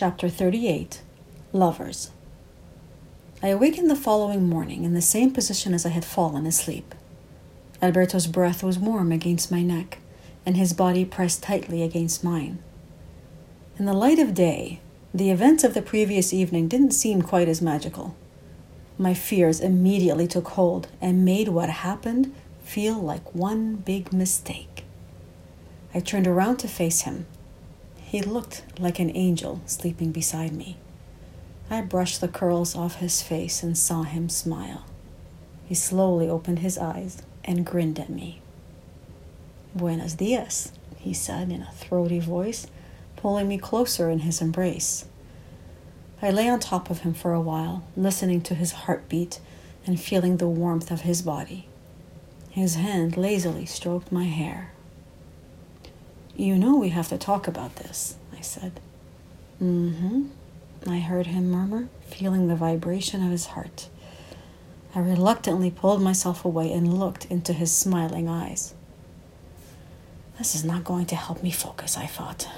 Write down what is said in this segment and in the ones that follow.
Chapter 38 Lovers. I awakened the following morning in the same position as I had fallen asleep. Alberto's breath was warm against my neck, and his body pressed tightly against mine. In the light of day, the events of the previous evening didn't seem quite as magical. My fears immediately took hold and made what happened feel like one big mistake. I turned around to face him. He looked like an angel sleeping beside me. I brushed the curls off his face and saw him smile. He slowly opened his eyes and grinned at me. Buenos dias, he said in a throaty voice, pulling me closer in his embrace. I lay on top of him for a while, listening to his heartbeat and feeling the warmth of his body. His hand lazily stroked my hair. You know we have to talk about this, I said. Mm hmm, I heard him murmur, feeling the vibration of his heart. I reluctantly pulled myself away and looked into his smiling eyes. This is not going to help me focus, I thought.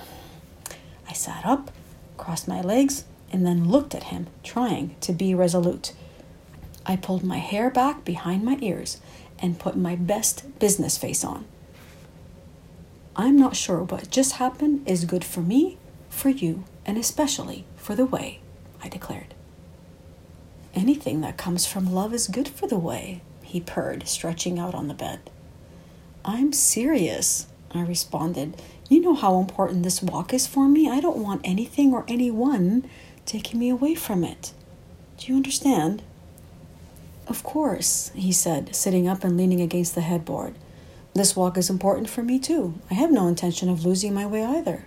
I sat up, crossed my legs, and then looked at him, trying to be resolute. I pulled my hair back behind my ears and put my best business face on. I'm not sure what just happened is good for me, for you, and especially for the way, I declared. Anything that comes from love is good for the way, he purred, stretching out on the bed. I'm serious, I responded. You know how important this walk is for me. I don't want anything or anyone taking me away from it. Do you understand? Of course, he said, sitting up and leaning against the headboard. This walk is important for me too. I have no intention of losing my way either.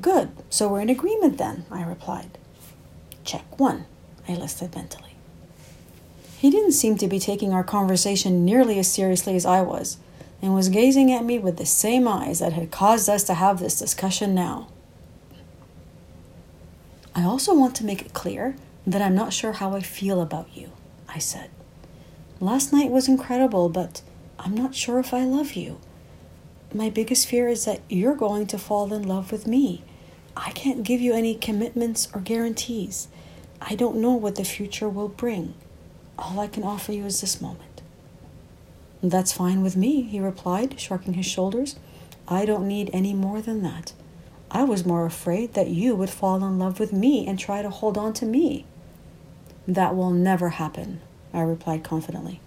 Good, so we're in agreement then, I replied. Check one, I listed mentally. He didn't seem to be taking our conversation nearly as seriously as I was, and was gazing at me with the same eyes that had caused us to have this discussion now. I also want to make it clear that I'm not sure how I feel about you, I said. Last night was incredible, but I'm not sure if I love you. My biggest fear is that you're going to fall in love with me. I can't give you any commitments or guarantees. I don't know what the future will bring. All I can offer you is this moment. That's fine with me, he replied, shrugging his shoulders. I don't need any more than that. I was more afraid that you would fall in love with me and try to hold on to me. That will never happen, I replied confidently.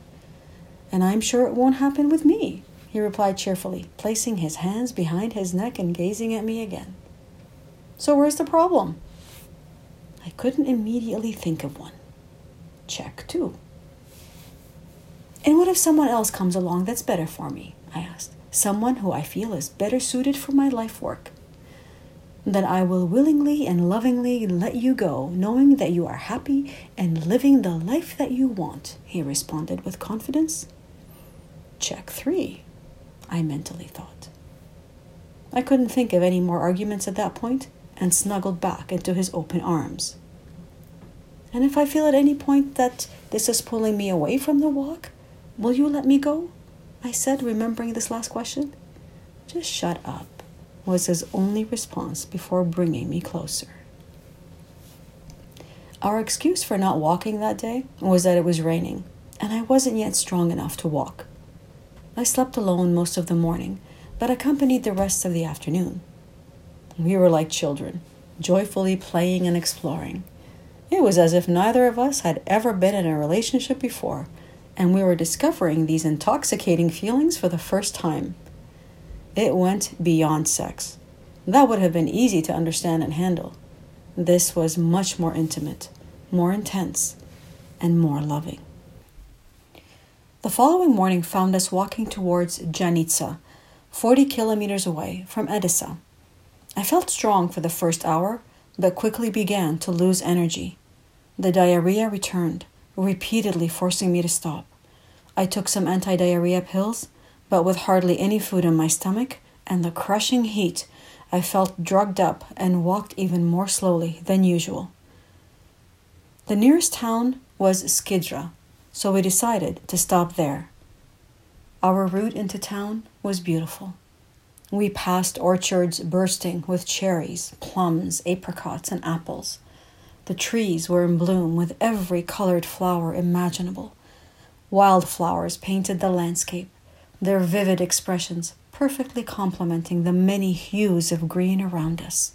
And I'm sure it won't happen with me, he replied cheerfully, placing his hands behind his neck and gazing at me again. So where's the problem? I couldn't immediately think of one. Check two. And what if someone else comes along that's better for me? I asked. Someone who I feel is better suited for my life work. Then I will willingly and lovingly let you go, knowing that you are happy and living the life that you want, he responded with confidence. Check three, I mentally thought. I couldn't think of any more arguments at that point and snuggled back into his open arms. And if I feel at any point that this is pulling me away from the walk, will you let me go? I said, remembering this last question. Just shut up, was his only response before bringing me closer. Our excuse for not walking that day was that it was raining, and I wasn't yet strong enough to walk. I slept alone most of the morning, but accompanied the rest of the afternoon. We were like children, joyfully playing and exploring. It was as if neither of us had ever been in a relationship before, and we were discovering these intoxicating feelings for the first time. It went beyond sex. That would have been easy to understand and handle. This was much more intimate, more intense, and more loving. The following morning found us walking towards Janitsa, 40 kilometers away from Edessa. I felt strong for the first hour, but quickly began to lose energy. The diarrhea returned, repeatedly forcing me to stop. I took some anti diarrhea pills, but with hardly any food in my stomach and the crushing heat, I felt drugged up and walked even more slowly than usual. The nearest town was Skidra, so we decided to stop there. Our route into town was beautiful. We passed orchards bursting with cherries, plums, apricots, and apples. The trees were in bloom with every colored flower imaginable. Wildflowers painted the landscape, their vivid expressions perfectly complementing the many hues of green around us.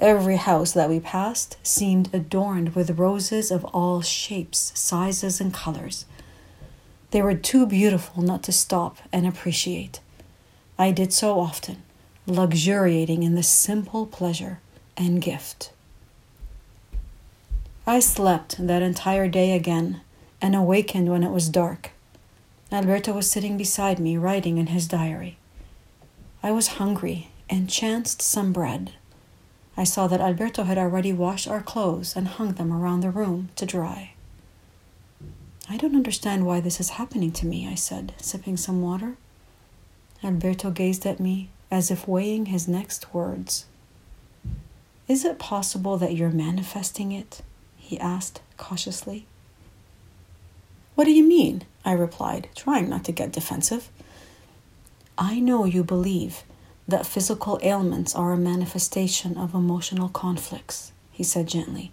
Every house that we passed seemed adorned with roses of all shapes, sizes, and colors. They were too beautiful not to stop and appreciate. I did so often, luxuriating in the simple pleasure and gift. I slept that entire day again and awakened when it was dark. Alberto was sitting beside me, writing in his diary. I was hungry and chanced some bread. I saw that Alberto had already washed our clothes and hung them around the room to dry. I don't understand why this is happening to me, I said, sipping some water. Alberto gazed at me as if weighing his next words. Is it possible that you're manifesting it? he asked cautiously. What do you mean? I replied, trying not to get defensive. I know you believe that physical ailments are a manifestation of emotional conflicts, he said gently.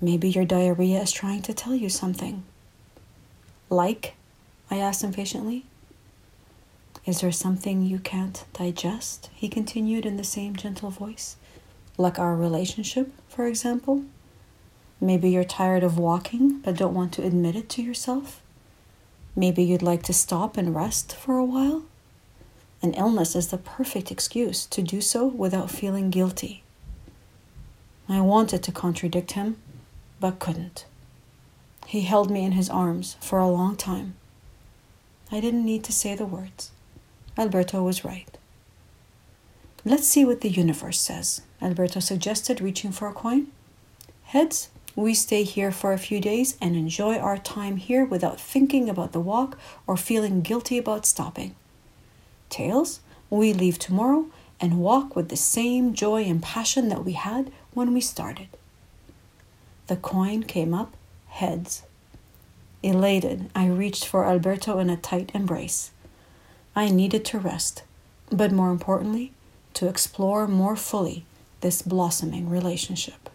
Maybe your diarrhea is trying to tell you something. Like? I asked impatiently. Is there something you can't digest? He continued in the same gentle voice. Like our relationship, for example? Maybe you're tired of walking but don't want to admit it to yourself? Maybe you'd like to stop and rest for a while? An illness is the perfect excuse to do so without feeling guilty. I wanted to contradict him, but couldn't. He held me in his arms for a long time. I didn't need to say the words. Alberto was right. Let's see what the universe says, Alberto suggested, reaching for a coin. Heads, we stay here for a few days and enjoy our time here without thinking about the walk or feeling guilty about stopping. Tails, we leave tomorrow and walk with the same joy and passion that we had when we started. The coin came up heads. Elated, I reached for Alberto in a tight embrace. I needed to rest, but more importantly, to explore more fully this blossoming relationship.